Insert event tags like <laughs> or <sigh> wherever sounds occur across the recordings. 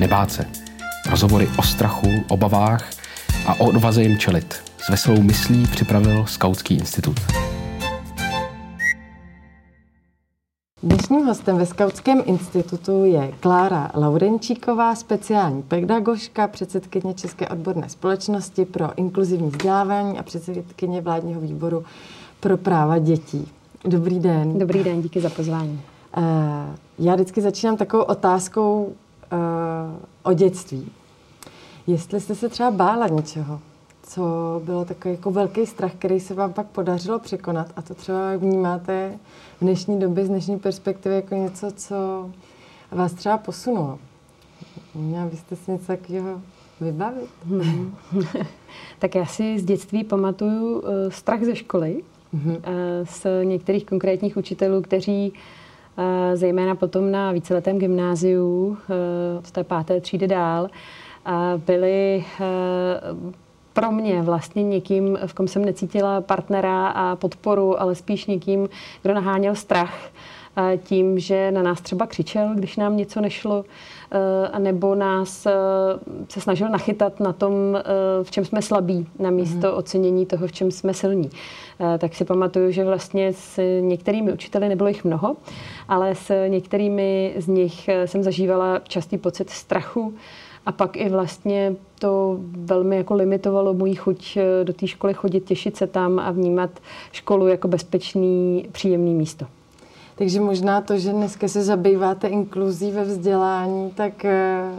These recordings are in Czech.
nebát se. Rozhovory o strachu, obavách a o odvaze jim čelit. S veselou myslí připravil Skautský institut. Dnešním hostem ve Skautském institutu je Klára Laurenčíková, speciální pedagožka, předsedkyně České odborné společnosti pro inkluzivní vzdělávání a předsedkyně vládního výboru pro práva dětí. Dobrý den. Dobrý den, díky za pozvání. Uh, já vždycky začínám takovou otázkou o dětství. Jestli jste se třeba bála něčeho, co bylo takový jako velký strach, který se vám pak podařilo překonat a to třeba vnímáte v dnešní době z dnešní perspektivy jako něco, co vás třeba posunulo. Měla byste si něco takového vybavit? Hmm. <laughs> tak já si z dětství pamatuju uh, strach ze školy, mm-hmm. z některých konkrétních učitelů, kteří zejména potom na víceletém gymnáziu, od té páté třídy dál, byli pro mě vlastně někým, v kom jsem necítila partnera a podporu, ale spíš někým, kdo naháněl strach tím, že na nás třeba křičel, když nám něco nešlo, nebo nás se snažil nachytat na tom, v čem jsme slabí, na místo mm. ocenění toho, v čem jsme silní. Tak si pamatuju, že vlastně s některými učiteli nebylo jich mnoho, ale s některými z nich jsem zažívala častý pocit strachu, a pak i vlastně to velmi jako limitovalo můj chuť eh, do té školy chodit, těšit se tam a vnímat školu jako bezpečný, příjemný místo. Takže možná to, že dneska se zabýváte inkluzí ve vzdělání, tak eh,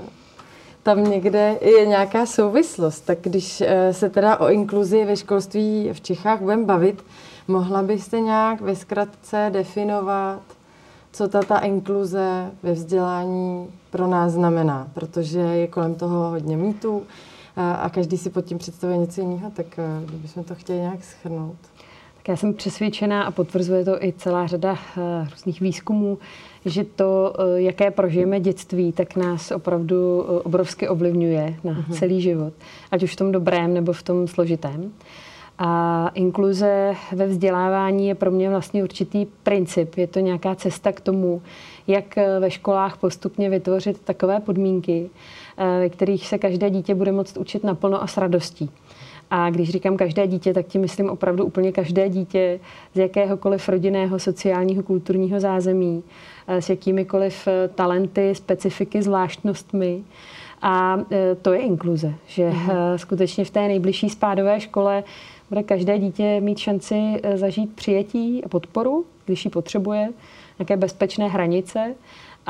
tam někde je nějaká souvislost. Tak když eh, se teda o inkluzi ve školství v Čechách budeme bavit, mohla byste nějak ve zkratce definovat, co ta, ta inkluze ve vzdělání pro nás znamená, protože je kolem toho hodně mýtů a, a každý si pod tím představuje něco jiného, tak eh, kdybychom to chtěli nějak schrnout. Tak já jsem přesvědčená a potvrzuje to i celá řada uh, různých výzkumů, že to, uh, jaké prožijeme dětství, tak nás opravdu uh, obrovsky ovlivňuje na uh-huh. celý život, ať už v tom dobrém nebo v tom složitém. A inkluze ve vzdělávání je pro mě vlastně určitý princip. Je to nějaká cesta k tomu, jak eh, ve školách postupně vytvořit takové podmínky, eh, ve kterých se každé dítě bude moct učit naplno a s radostí. A když říkám každé dítě, tak tím myslím opravdu úplně každé dítě z jakéhokoliv rodinného, sociálního, kulturního zázemí, eh, s jakýmikoliv talenty, specifiky, zvláštnostmi. A to je inkluze, že mm. skutečně v té nejbližší spádové škole bude každé dítě mít šanci zažít přijetí a podporu, když ji potřebuje, nějaké bezpečné hranice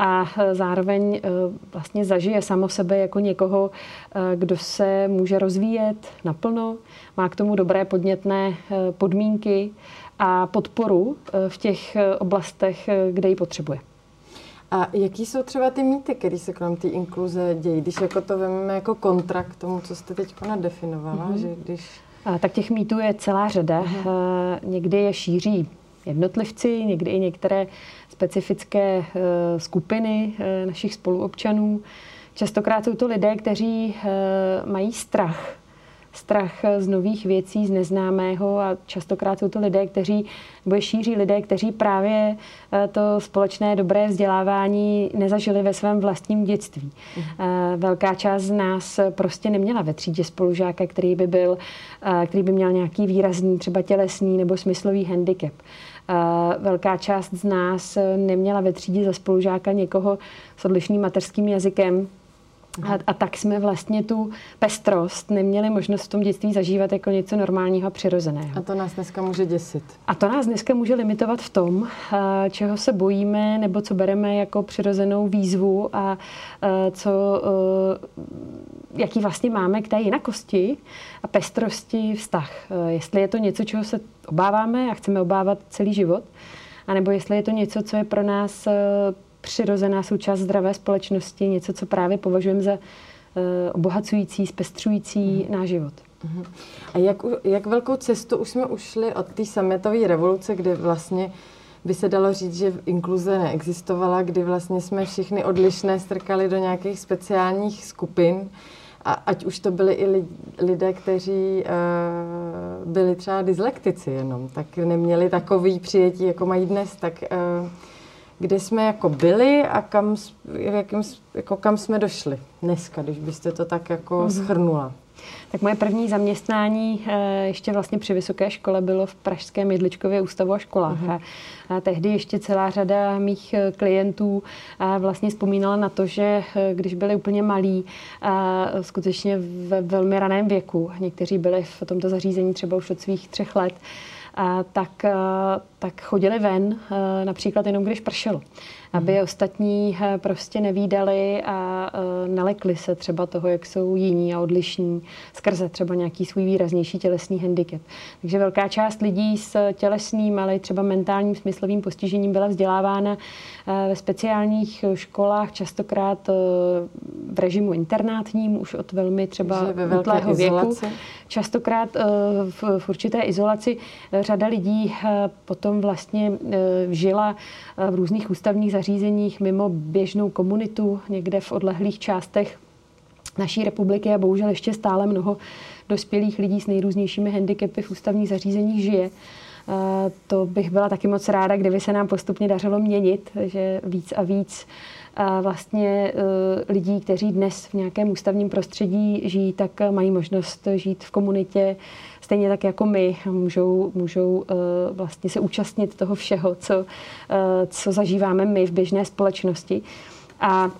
a zároveň eh, vlastně zažije samo sebe jako někoho, eh, kdo se může rozvíjet naplno, má k tomu dobré podnětné eh, podmínky a podporu v těch oblastech, kde ji potřebuje. A jaký jsou třeba ty mýty, které se kolem té inkluze dějí, když jako to vezmeme jako kontrakt k tomu, co jste teď nadefinovala, mm-hmm. že když... A, tak těch mýtů je celá řada. Mm-hmm. Někdy je šíří jednotlivci, někdy i některé specifické eh, skupiny eh, našich spoluobčanů. Častokrát jsou to lidé, kteří eh, mají strach. Strach z nových věcí, z neznámého a častokrát jsou to lidé, kteří, nebo šíří lidé, kteří právě to společné dobré vzdělávání nezažili ve svém vlastním dětství. Mhm. Velká část z nás prostě neměla ve třídě spolužáka, který by byl, který by měl nějaký výrazný, třeba tělesný nebo smyslový handicap. Velká část z nás neměla ve třídě za spolužáka někoho s odlišným mateřským jazykem, a, a tak jsme vlastně tu pestrost neměli možnost v tom dětství zažívat jako něco normálního a přirozeného. A to nás dneska může děsit. A to nás dneska může limitovat v tom, čeho se bojíme nebo co bereme jako přirozenou výzvu a co, jaký vlastně máme k té jinakosti a pestrosti vztah. Jestli je to něco, čeho se obáváme a chceme obávat celý život, anebo jestli je to něco, co je pro nás přirozená součást zdravé společnosti, něco, co právě považujeme za eh, obohacující, zpestřující mm. náš život. Mm. A jak, jak velkou cestu už jsme ušli od té sametové revoluce, kde vlastně by se dalo říct, že inkluze neexistovala, kdy vlastně jsme všichni odlišné strkali do nějakých speciálních skupin, a ať už to byli i lidé, kteří uh, byli třeba dyslektici jenom, tak neměli takový přijetí, jako mají dnes, tak uh, kde jsme jako byli a kam, jakým, jako kam jsme došli dneska, když byste to tak jako mm-hmm. schrnula. Tak moje první zaměstnání eh, ještě vlastně při vysoké škole bylo v Pražském Jedličkově ústavu a školách. Uh-huh. A, tehdy ještě celá řada mých eh, klientů a vlastně vzpomínala na to, že eh, když byli úplně malí, a skutečně ve velmi raném věku, někteří byli v tomto zařízení třeba už od svých třech let, tak, tak chodili ven, například jenom když pršelo aby mhm. ostatní eh, prostě nevídali a eh, nalekli se třeba toho, jak jsou jiní a odlišní skrze třeba nějaký svůj výraznější tělesný handicap. Takže velká část lidí s tělesným, ale i třeba mentálním smyslovým postižením byla vzdělávána eh, ve speciálních školách, častokrát v režimu internátním, už od velmi třeba útlého věku. Častokrát v, v určité izolaci řada lidí potom vlastně žila v různých ústavních zařízeních mimo běžnou komunitu, někde v odlehlých částech naší republiky a bohužel ještě stále mnoho dospělých lidí s nejrůznějšími handicapy v ústavních zařízeních žije. To bych byla taky moc ráda, kdyby se nám postupně dařilo měnit, že víc a víc a vlastně e, lidí, kteří dnes v nějakém ústavním prostředí žijí, tak mají možnost žít v komunitě stejně tak jako my. Můžou, můžou vlastně se účastnit toho všeho, co, co zažíváme my v běžné společnosti. A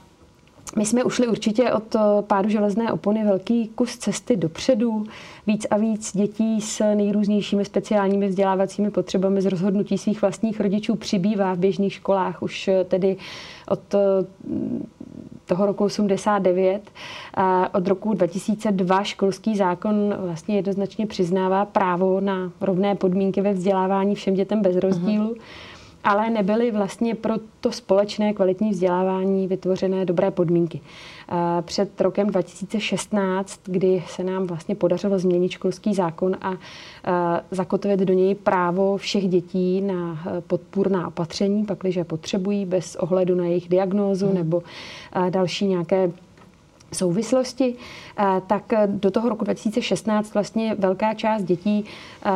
my jsme ušli určitě od pádu železné opony velký kus cesty dopředu. Víc a víc dětí s nejrůznějšími speciálními vzdělávacími potřebami z rozhodnutí svých vlastních rodičů přibývá v běžných školách už tedy od toho roku 89. A od roku 2002 školský zákon vlastně jednoznačně přiznává právo na rovné podmínky ve vzdělávání všem dětem bez rozdílu. Uh-huh ale nebyly vlastně pro to společné kvalitní vzdělávání vytvořené dobré podmínky. Před rokem 2016, kdy se nám vlastně podařilo změnit školský zákon a zakotvit do něj právo všech dětí na podpůrná opatření, pakliže potřebují, bez ohledu na jejich diagnózu hmm. nebo další nějaké souvislosti, eh, tak do toho roku 2016 vlastně velká část dětí eh,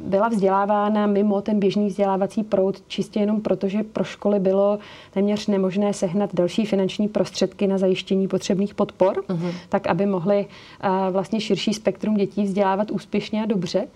byla vzdělávána mimo ten běžný vzdělávací proud, čistě jenom proto, že pro školy bylo téměř nemožné sehnat další finanční prostředky na zajištění potřebných podpor, uh-huh. tak aby mohli eh, vlastně širší spektrum dětí vzdělávat úspěšně a dobře.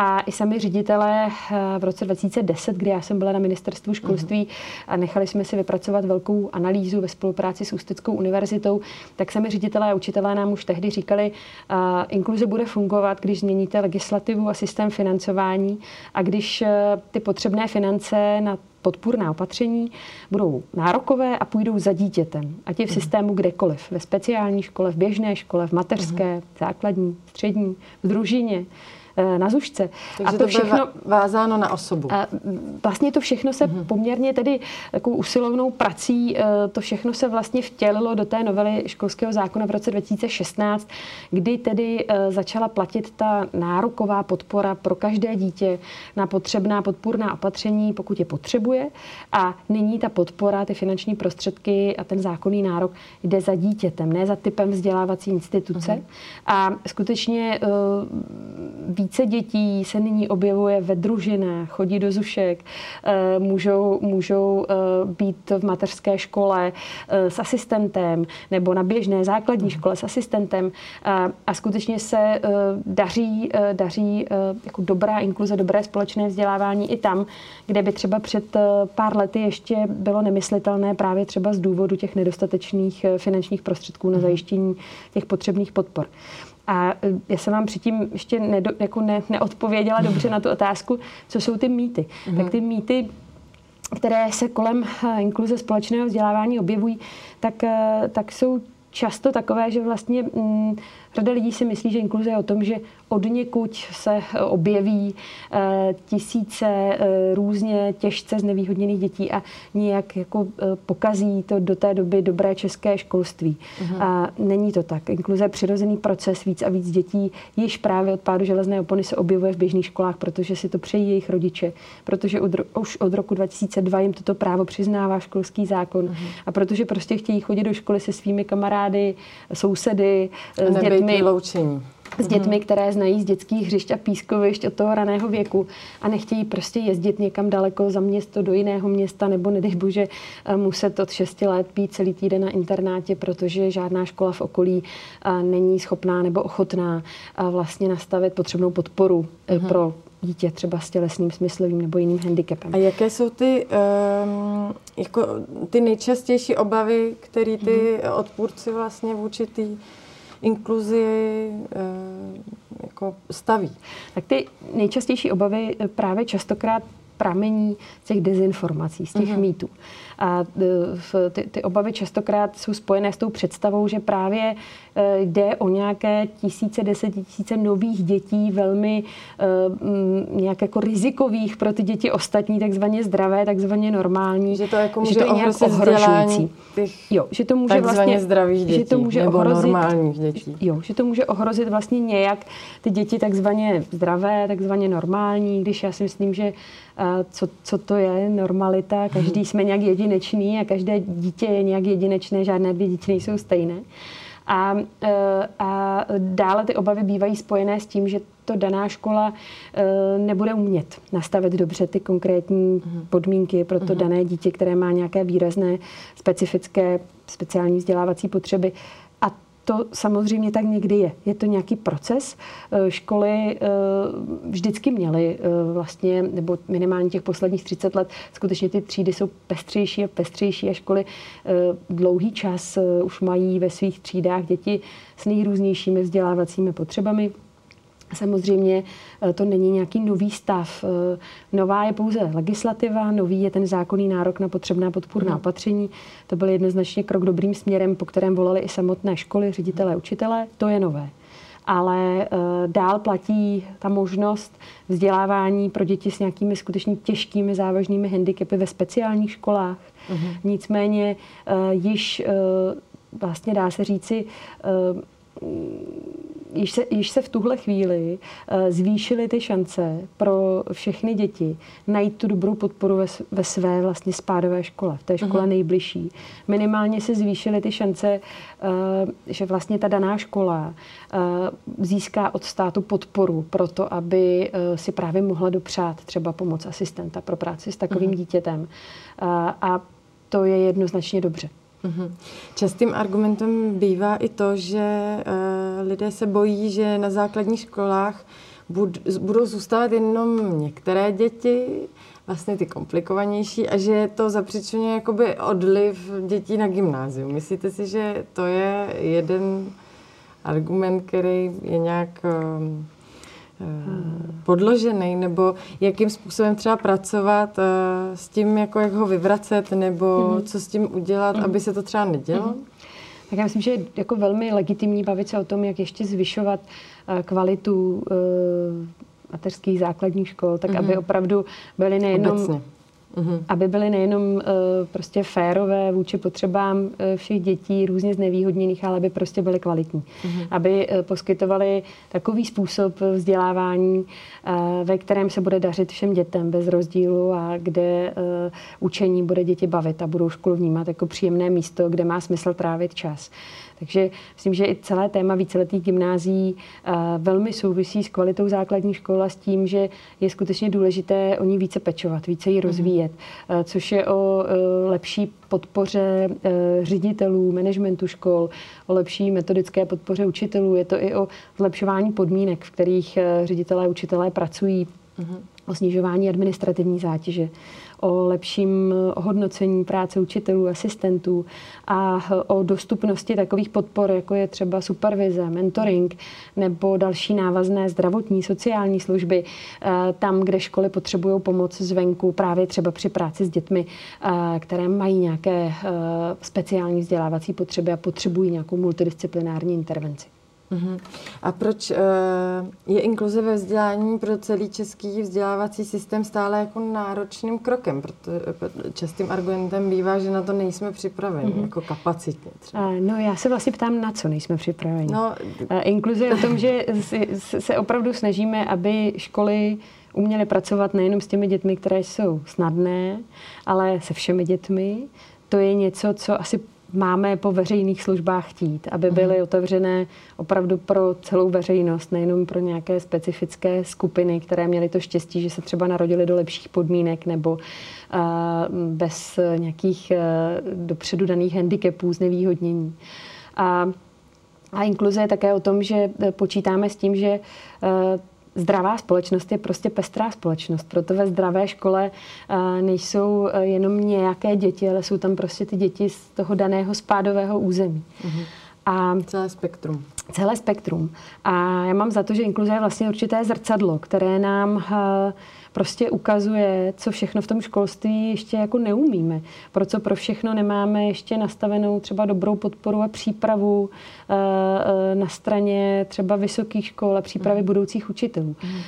A i sami ředitelé eh, v roce 2010, kdy já jsem byla na ministerstvu školství a nechali jsme si vypracovat velkou analýzu ve spolupráci s Ústeckou univerzitou, tak sami ředitelé a učitelé nám už tehdy říkali, uh, inkluze bude fungovat, když změníte legislativu a systém financování a když uh, ty potřebné finance na podpůrná opatření budou nárokové a půjdou za dítětem, ať je v mhm. systému kdekoliv, ve speciální škole, v běžné škole, v mateřské, mhm. základní, střední, v družině, Eh, na zušce. Takže a to, to všechno vázáno na osobu. A vlastně to všechno se mm-hmm. poměrně tedy takovou usilovnou prací, eh, to všechno se vlastně vtělilo do té novely školského zákona v roce 2016, kdy tedy eh, začala platit ta nároková podpora pro každé dítě na potřebná podpůrná opatření, pokud je potřebuje. A nyní ta podpora, ty finanční prostředky a ten zákonný nárok jde za dítětem, ne za typem vzdělávací instituce. Mm-hmm. A skutečně více dětí se nyní objevuje ve družinách, chodí do zušek, eh, můžou, můžou eh, být v mateřské škole eh, s asistentem nebo na běžné základní škole s asistentem a skutečně se daří, daří jako dobrá inkluze, dobré společné vzdělávání i tam, kde by třeba před pár lety ještě bylo nemyslitelné právě třeba z důvodu těch nedostatečných finančních prostředků na mhm. zajištění těch potřebných podpor. A e, já jsem vám předtím ještě nedo, jako ne, neodpověděla dobře na tu otázku, co jsou ty mýty. Mm-hmm. Tak ty mýty které se kolem e, inkluze společného vzdělávání objevují, tak, e, tak jsou často takové, že vlastně mm, řada lidí si myslí, že inkluze je o tom, že od někuď se objeví eh, tisíce eh, různě těžce znevýhodněných dětí a nijak jako eh, pokazí to do té doby dobré české školství. Uh-huh. A není to tak. Inkluze je přirozený proces, víc a víc dětí již právě od pádu železné opony se objevuje v běžných školách, protože si to přejí jejich rodiče, protože od, už od roku 2002 jim toto právo přiznává školský zákon uh-huh. a protože prostě chtějí chodit do školy se svými kamarády, sousedy, s dětmi. vyloučení. S dětmi, které znají z dětských hřišť a pískovišť od toho raného věku a nechtějí prostě jezdit někam daleko za město do jiného města nebo nedej bože eh, muset od 6 let pít celý týden na internátě, protože žádná škola v okolí eh, není schopná nebo ochotná eh, vlastně nastavit potřebnou podporu uh-huh. pro dítě třeba s tělesným, smyslovým nebo jiným handicapem. A jaké jsou ty, um, jako ty nejčastější obavy, které ty mm-hmm. odpůrci vlastně vůči té inkluzi uh, jako staví? Tak ty nejčastější obavy právě častokrát pramení z těch dezinformací, z těch mm-hmm. mýtů. A e, ty, ty obavy častokrát jsou spojené s tou představou, že právě e, jde o nějaké tisíce, desetitisíce nových dětí, velmi e, nějak jako rizikových pro ty děti ostatní, takzvaně zdravé, takzvaně normální. Že to jako může že to je nějak ohrožující. Jo, že to může vlastně zdravých dětí, že to může nebo ohrozit, normálních dětí. Jo, že to může ohrozit vlastně nějak ty děti takzvaně zdravé, takzvaně normální, když já si myslím, že co, co to je normalita, každý jsme nějak jedinečný a každé dítě je nějak jedinečné, žádné dvě děti nejsou stejné. A, e, a dále ty obavy bývají spojené s tím, že to daná škola e, nebude umět nastavit dobře ty konkrétní mhm. podmínky pro to mhm. dané dítě, které má nějaké výrazné specifické speciální vzdělávací potřeby to samozřejmě tak někdy je. Je to nějaký proces. Eh, školy eh, vždycky měly eh, vlastně, nebo minimálně těch posledních 30 let, skutečně ty třídy jsou pestřejší a pestřejší a školy dlouhý čas už mají ve svých třídách děti s nejrůznějšími vzdělávacími potřebami. Samozřejmě eh, to není nějaký nový stav. Eh, nová je pouze legislativa, nový je ten zákonný nárok na potřebná podpůrná mm. opatření. To byl jednoznačně krok dobrým směrem, po kterém volali i samotné školy, ředitelé, učitelé. To je nové. Ale eh, dál platí ta možnost vzdělávání pro děti s nějakými skutečně těžkými závažnými handicapy ve speciálních školách. Mm. Nicméně již vlastně dá se říci, již se, již se v tuhle chvíli uh, zvýšily ty šance pro všechny děti najít tu dobrou podporu ve, ve své vlastně spádové škole, v té škole uh-huh. nejbližší. Minimálně se zvýšily ty šance, uh, že vlastně ta daná škola uh, získá od státu podporu pro to, aby uh, si právě mohla dopřát třeba pomoc asistenta pro práci s takovým uh-huh. dítětem. Uh, a to je jednoznačně dobře. Mhm. Častým argumentem bývá i to, že lidé se bojí, že na základních školách bud, budou zůstávat jenom některé děti, vlastně ty komplikovanější, a že to zapříčuje jakoby odliv dětí na gymnázium. Myslíte si, že to je jeden argument, který je nějak uh, podložený, nebo jakým způsobem třeba pracovat uh, s tím, jako jak ho vyvracet, nebo mm-hmm. co s tím udělat, aby se to třeba nedělo? Mm-hmm. Tak já myslím, že je jako velmi legitimní bavit se o tom, jak ještě zvyšovat uh, kvalitu uh, mateřských základních škol, tak mm-hmm. aby opravdu byly nejenom Obecně mm-hmm. aby byly nejenom uh, prostě férové vůči potřebám uh, všech dětí, různě znevýhodněných, ale aby prostě byly kvalitní. Mm-hmm. Aby uh, poskytovali takový způsob vzdělávání, uh, ve kterém se bude dařit všem dětem bez rozdílu a kde uh, učení bude děti bavit a budou školu vnímat jako příjemné místo, kde má smysl trávit čas. Takže myslím, že i celé téma víceletých gymnází eh, velmi souvisí s kvalitou základní školy a s tím, že je skutečně důležité o ní více pečovat, více ji mhm. rozvíjet, mm. což je o eh, lepší podpoře ředitelů, managementu škol, o lepší metodické podpoře učitelů. Je to i o zlepšování podmínek, v kterých ředitelé a učitelé pracují, mm. o snižování administrativní zátěže o lepším hodnocení práce učitelů, asistentů a o dostupnosti takových podpor, jako je třeba supervize, mentoring nebo další návazné zdravotní, sociální služby, eh, tam, kde školy potřebují pomoc zvenku, právě třeba při práci s dětmi, eh, které mají nějaké eh, speciální vzdělávací potřeby a potřebují nějakou multidisciplinární intervenci. Uh-huh. A proč uh, je inkluze ve vzdělání pro celý český vzdělávací systém stále jako náročným krokem? Protože častým argumentem bývá, že na to nejsme připraveni, uh-huh. jako kapacitně třeba. Uh, no já se vlastně ptám, na co nejsme připraveni. No, uh, inkluze je o tom, <laughs> že se opravdu snažíme, aby školy uměly pracovat nejenom s těmi dětmi, které jsou snadné, ale se všemi dětmi. To je něco, co asi máme po veřejných službách chtít, aby byly mhm. otevřené opravdu pro celou veřejnost, nejenom pro nějaké specifické skupiny, které měly to štěstí, že se třeba narodili do lepších podmínek nebo uh, bez nějakých uh, dopředu daných handicapů, znevýhodnění. A, a inkluze je také o tom, že počítáme s tím, že zdravá společnost je prostě pestrá společnost. Proto ve zdravé škole eh, nejsou eh, jenom nějaké děti, ale jsou tam prostě ty děti z toho daného spádového území. Mm-hmm. A celé spektrum. Celé spektrum. A já mám za to, že inkluze je vlastně určité zrcadlo, které nám eh, prostě ukazuje, co všechno v tom školství ještě jako neumíme. Pro co pro všechno nemáme ještě nastavenou třeba dobrou podporu a přípravu eh, eh, na straně třeba vysokých škol a přípravy mm. budoucích učitelů. Mm.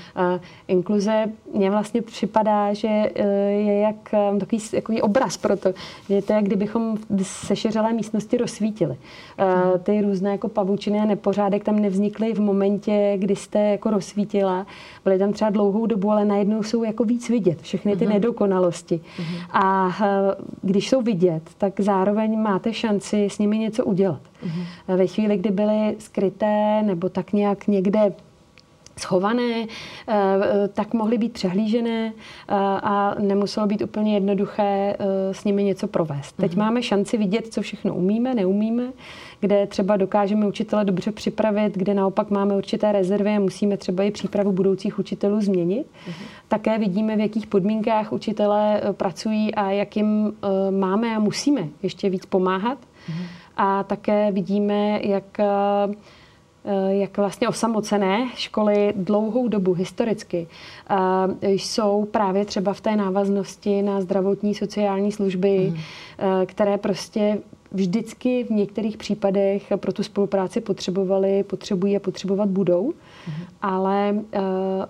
Inkluze mně vlastně připadá, že je jak takový, takový obraz pro to, že to je, jak kdybychom v sešeřelé místnosti rozsvítili. Mm. Ty různé jako pavučiny a nepořádek tam nevznikly v momentě, kdy jste jako rozsvítila. Byly tam třeba dlouhou dobu, ale najednou jsou jako víc vidět, všechny ty uh-huh. nedokonalosti. Uh-huh. A eh, když jsou vidět, tak zároveň máte šanci s nimi něco udělat. Uh-huh. Ve chvíli, kdy byly skryté nebo tak nějak někde schované, eh, tak mohly být přehlížené a nemuselo být úplně jednoduché s nimi něco provést. Teď máme šanci vidět, co všechno umíme, neumíme kde třeba dokážeme učitele dobře připravit, kde naopak máme určité rezervy a musíme třeba i přípravu budoucích učitelů změnit. Uh-huh. Také vidíme, v jakých podmínkách učitelé eh, pracují a jak jim eh, máme a musíme ještě víc pomáhat. Uh-huh. A také vidíme, jak eh, jak vlastně osamocené školy dlouhou dobu historicky jsou právě třeba v té návaznosti na zdravotní sociální služby, mm. které prostě vždycky v některých případech pro tu spolupráci potřebovali, potřebují a potřebovat budou, mm-hmm. ale uh,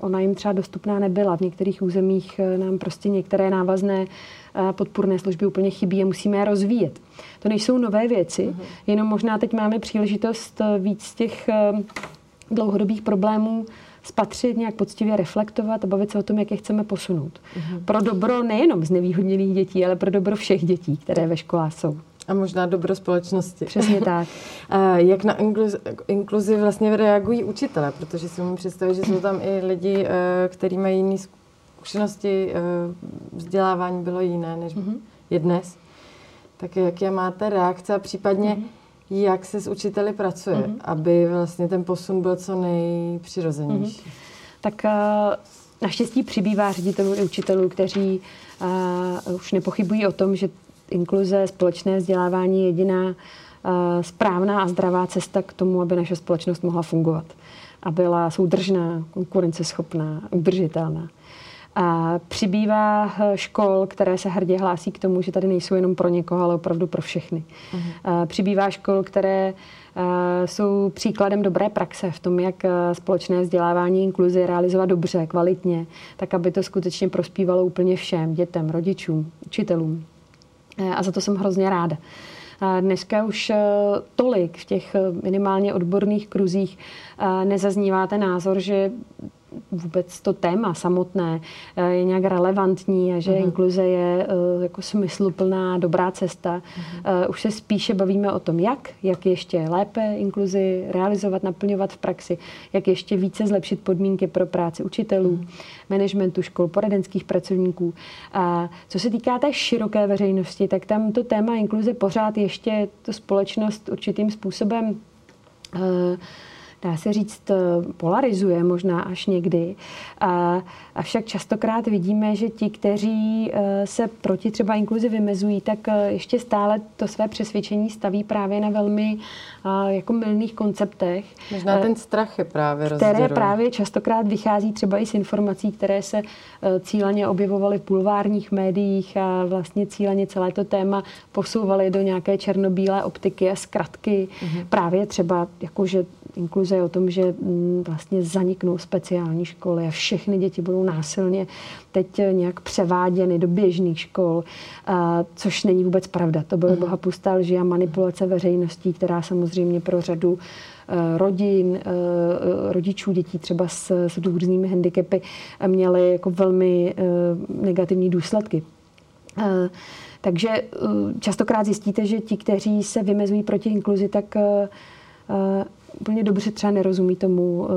ona jim třeba dostupná nebyla. V některých územích eh, nám prostě některé návazné uh, podpůrné služby úplně chybí a musíme je rozvíjet. To nejsou nové věci, mm-hmm. jenom možná teď máme příležitost víc z těch uh, dlouhodobých problémů spatřit, nějak poctivě reflektovat a bavit se o tom, jak je chceme posunout. Mm-hmm. Pro dobro nejenom z nevýhodněných dětí, ale pro dobro všech dětí, které ve školách jsou. A možná dobro společnosti. Přesně <laughs> tak. Jak na inkluzi, vlastně reagují učitele? Protože si můžu představit, že jsou tam i lidi, eh, kteří mají jiné zkušenosti, eh, vzdělávání bylo jiné, než mm-hmm. je dnes. Tak jaké máte reakce a případně mm-hmm. jak se s učiteli pracuje, mm-hmm. aby vlastně ten posun byl co nejpřirozenější? Mm-hmm. Tak uh, naštěstí přibývá ředitelů i učitelů, kteří uh, už nepochybují o tom, že inkluze, společné vzdělávání je jediná uh, správná a zdravá cesta k tomu, aby naše společnost mohla fungovat. A byla soudržná, konkurenceschopná, udržitelná. A přibývá eh, škol, které se hrdě hlásí k tomu, že tady nejsou jenom pro někoho, ale opravdu pro všechny. Uh-huh. Přibývá škol, které jsou příkladem dobré praxe v tom, jak společné vzdělávání inkluzi realizovat dobře, kvalitně, tak aby to skutečně prospívalo úplně všem, dětem, rodičům, učitelům. Eh, a za to jsem hrozně ráda. Dneska už eh, tolik v těch eh, minimálně odborných kruzích nezaznívá ten názor, že vůbec to téma samotné eh, je nějak relevantní a že uh-huh. inkluze je eh, jako smysluplná, dobrá cesta. Uh-huh. Už se spíše bavíme o tom, jak, jak ještě lépe inkluzi realizovat, naplňovat v praxi, jak ještě více zlepšit podmínky pro práci učitelů, uh-huh. managementu škol, poradenských pracovníků. A co se týká té široké veřejnosti, tak tam to téma inkluze pořád ještě to společnost určitým způsobem uh, dá se říct, eh, polarizuje možná až někdy. A, avšak častokrát vidíme, že ti, kteří eh, se proti třeba inkluzi vymezují, tak eh, ještě stále to své přesvědčení staví právě na velmi jako mylných konceptech. Možná ten strach je právě Které rozděrují. právě častokrát vychází třeba i z informací, které se cíleně objevovaly v bulvárních médiích a vlastně cíleně celé to téma posouvaly do nějaké černobílé optiky a zkratky. Mm-hmm. Právě třeba, jakože inkluze je o tom, že mm, vlastně zaniknou speciální školy a všechny děti budou násilně teď nějak převáděny do běžných škol, což není vůbec pravda. To byla mhm. boha pustá lži a manipulace veřejností, která samozřejmě pro řadu e, rodin, rodičů dětí třeba s, s různými handicapy měly jako velmi negativní důsledky. Takže častokrát zjistíte, že ti, kteří se vymezují proti inkluzi, tak úplně dobře třeba nerozumí tomu,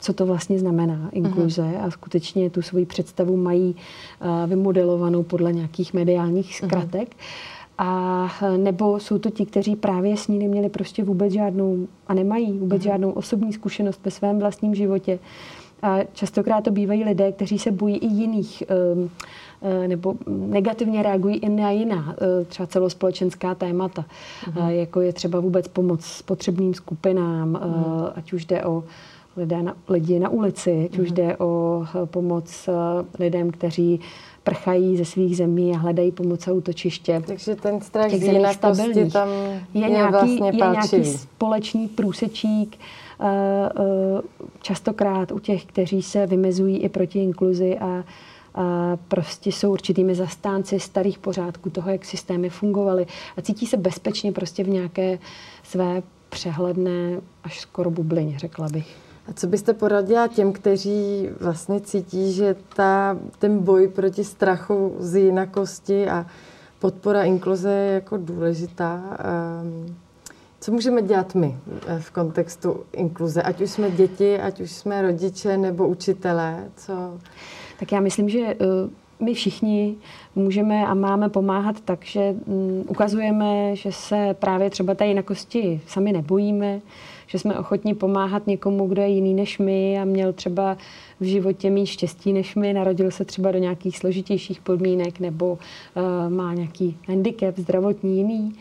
co to vlastně znamená inkluze uh-huh. a skutečně tu svoji představu mají vymodelovanou podle nějakých mediálních zkratek. Uh-huh. A nebo jsou to ti, kteří právě s ní neměli prostě vůbec žádnou a nemají vůbec uh-huh. žádnou osobní zkušenost ve svém vlastním životě. A častokrát to bývají lidé, kteří se bojí i jiných um, nebo negativně reagují i na jiná, e, třeba celospolečenská témata, uh-huh. jako je třeba vůbec pomoc potřebným skupinám, uh-huh. ať už jde o lidé na, lidi na ulici, ať už jde o pomoc lidem, kteří prchají ze svých zemí a hledají pomoc a útočiště. Takže ten strach z jinakosti tam je, je, nějaký, vlastně je nějaký společný průsečík, eh, eh, častokrát u těch, kteří se vymezují i proti inkluzi a prostě jsou určitými zastánci starých pořádků toho, jak systémy fungovaly a cítí se bezpečně prostě v nějaké své přehledné až skoro bublině, řekla bych. A co byste poradila těm, kteří vlastně cítí, že ta, ten boj proti strachu z jinakosti a podpora inkluze je jako důležitá? Um, co můžeme dělat my eh, v kontextu inkluze? Ať už jsme děti, ať už jsme rodiče nebo učitelé? Co? Tak já myslím, že eh, my všichni můžeme a máme pomáhat tak, že mm, ukazujeme, že se právě třeba té jinakosti sami nebojíme, že jsme ochotni pomáhat někomu, kdo je jiný než my a měl třeba v životě mít štěstí než my, narodil se třeba do nějakých složitějších podmínek nebo uh, má nějaký handicap zdravotní jiný.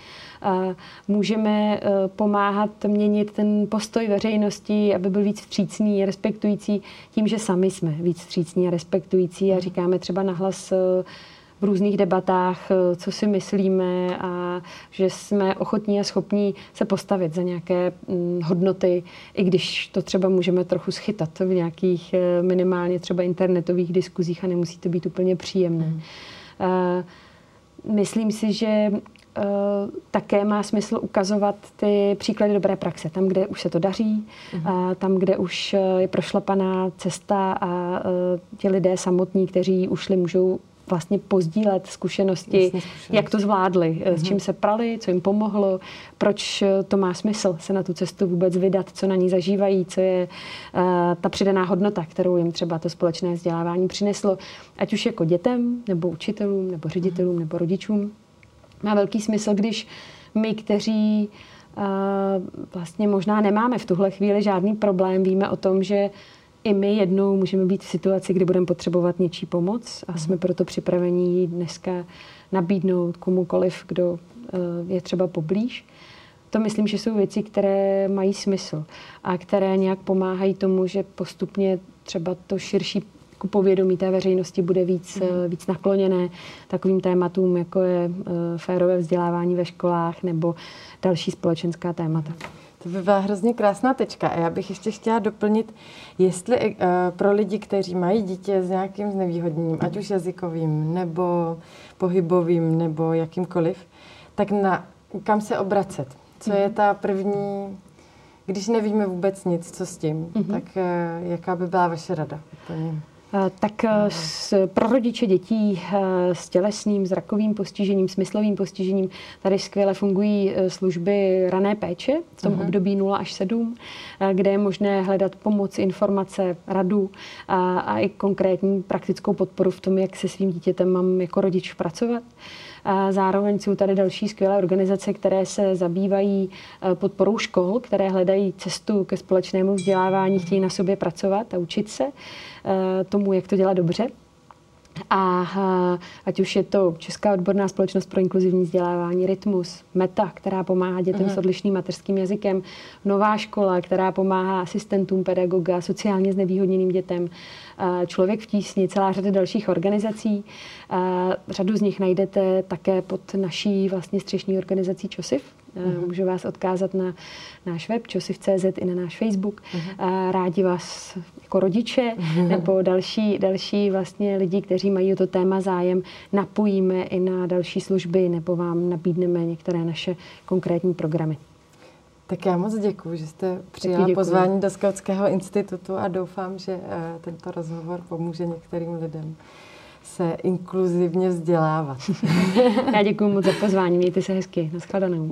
Uh, můžeme uh, pomáhat měnit ten postoj veřejnosti, aby byl víc vstřícný a respektující tím, že sami jsme víc vstřícní a respektující a říkáme třeba nahlas uh, v různých debatách, eh, co si myslíme a že jsme ochotní a schopní se postavit za nějaké mm, hodnoty, i když to třeba můžeme trochu schytat v nějakých eh, minimálně třeba internetových diskuzích a nemusí to být úplně příjemné. Mm. Myslím si, že také má smysl ukazovat ty příklady dobré praxe. Tam, kde už se to daří, mm. tam, kde už je prošlapaná cesta a ti lidé samotní, kteří ušli, můžou vlastně pozdílet zkušenosti, Jasně, jak to zvládli, mm-hmm. s mhm. čím se prali, co jim pomohlo, proč eh, to má smysl se na tu cestu vůbec vydat, co na ní zažívají, co je uh, ta přidaná hodnota, kterou jim třeba to společné vzdělávání přineslo, ať už jako dětem, nebo učitelům, nebo ředitelům, mm-hmm. nebo rodičům. Má velký smysl, když my, kteří uh, vlastně možná nemáme v tuhle chvíli žádný problém, víme o tom, že i my jednou můžeme být v situaci, kdy budeme potřebovat něčí pomoc a jsme proto připraveni ji dneska nabídnout komukoliv, kdo eh, je třeba poblíž. To myslím, že jsou věci, které mají smysl a které nějak pomáhají tomu, že postupně třeba to širší jako povědomí té veřejnosti bude víc, mm. víc nakloněné takovým tématům, jako je eh, férové vzdělávání ve školách nebo další společenská témata. To by byla hrozně krásná tečka. A já bych ještě chtěla doplnit, jestli uh, pro lidi, kteří mají dítě s nějakým znevýhodněním, ať už jazykovým, nebo pohybovým, nebo jakýmkoliv, tak na, kam se obracet? Co je mhm. ta první, když nevíme vůbec nic, co s tím, mm-hmm. tak uh, jaká by byla vaše rada? Úplně? Eh, tak eh, s, pro rodiče dětí eh, s tělesným, zrakovým postižením, smyslovým postižením tady skvěle fungují služby rané péče v tom uh-huh. období 0 až 7, kde je možné hledat pomoc, informace, radu a, a i konkrétní praktickou podporu v tom, jak se svým dítětem mám jako rodič pracovat. Zároveň jsou tady další skvělé organizace, které se zabývají podporou škol, které hledají cestu ke společnému vzdělávání, chtějí na sobě pracovat a učit se. Eh, tomu, jak to dělat dobře. A ať už je to Česká odborná společnost pro inkluzivní vzdělávání Rytmus, META, která pomáhá dětem uh-huh. s mhm. odlišným mateřským jazykem, Nová škola, která pomáhá asistentům pedagoga, sociálně znevýhodněným dětem, Člověk v tísni, celá řada dalších organizací. Řadu z nich najdete také pod naší vlastně střešní organizací ČOSIF, Uh-huh. Můžu vás odkázat na náš web čosiv.cz i na náš Facebook. Uh-huh. Rádi vás jako rodiče uh-huh. nebo další, další vlastně lidi, kteří mají o to téma zájem, napojíme i na další služby nebo vám nabídneme některé naše konkrétní programy. Tak já moc děkuji, že jste přijala pozvání do Skautského institutu a doufám, že uh, tento rozhovor pomůže některým lidem. se inkluzivně vzdělávat. <laughs> Já děkuji moc za pozvání, mějte se hezky, nashledanou.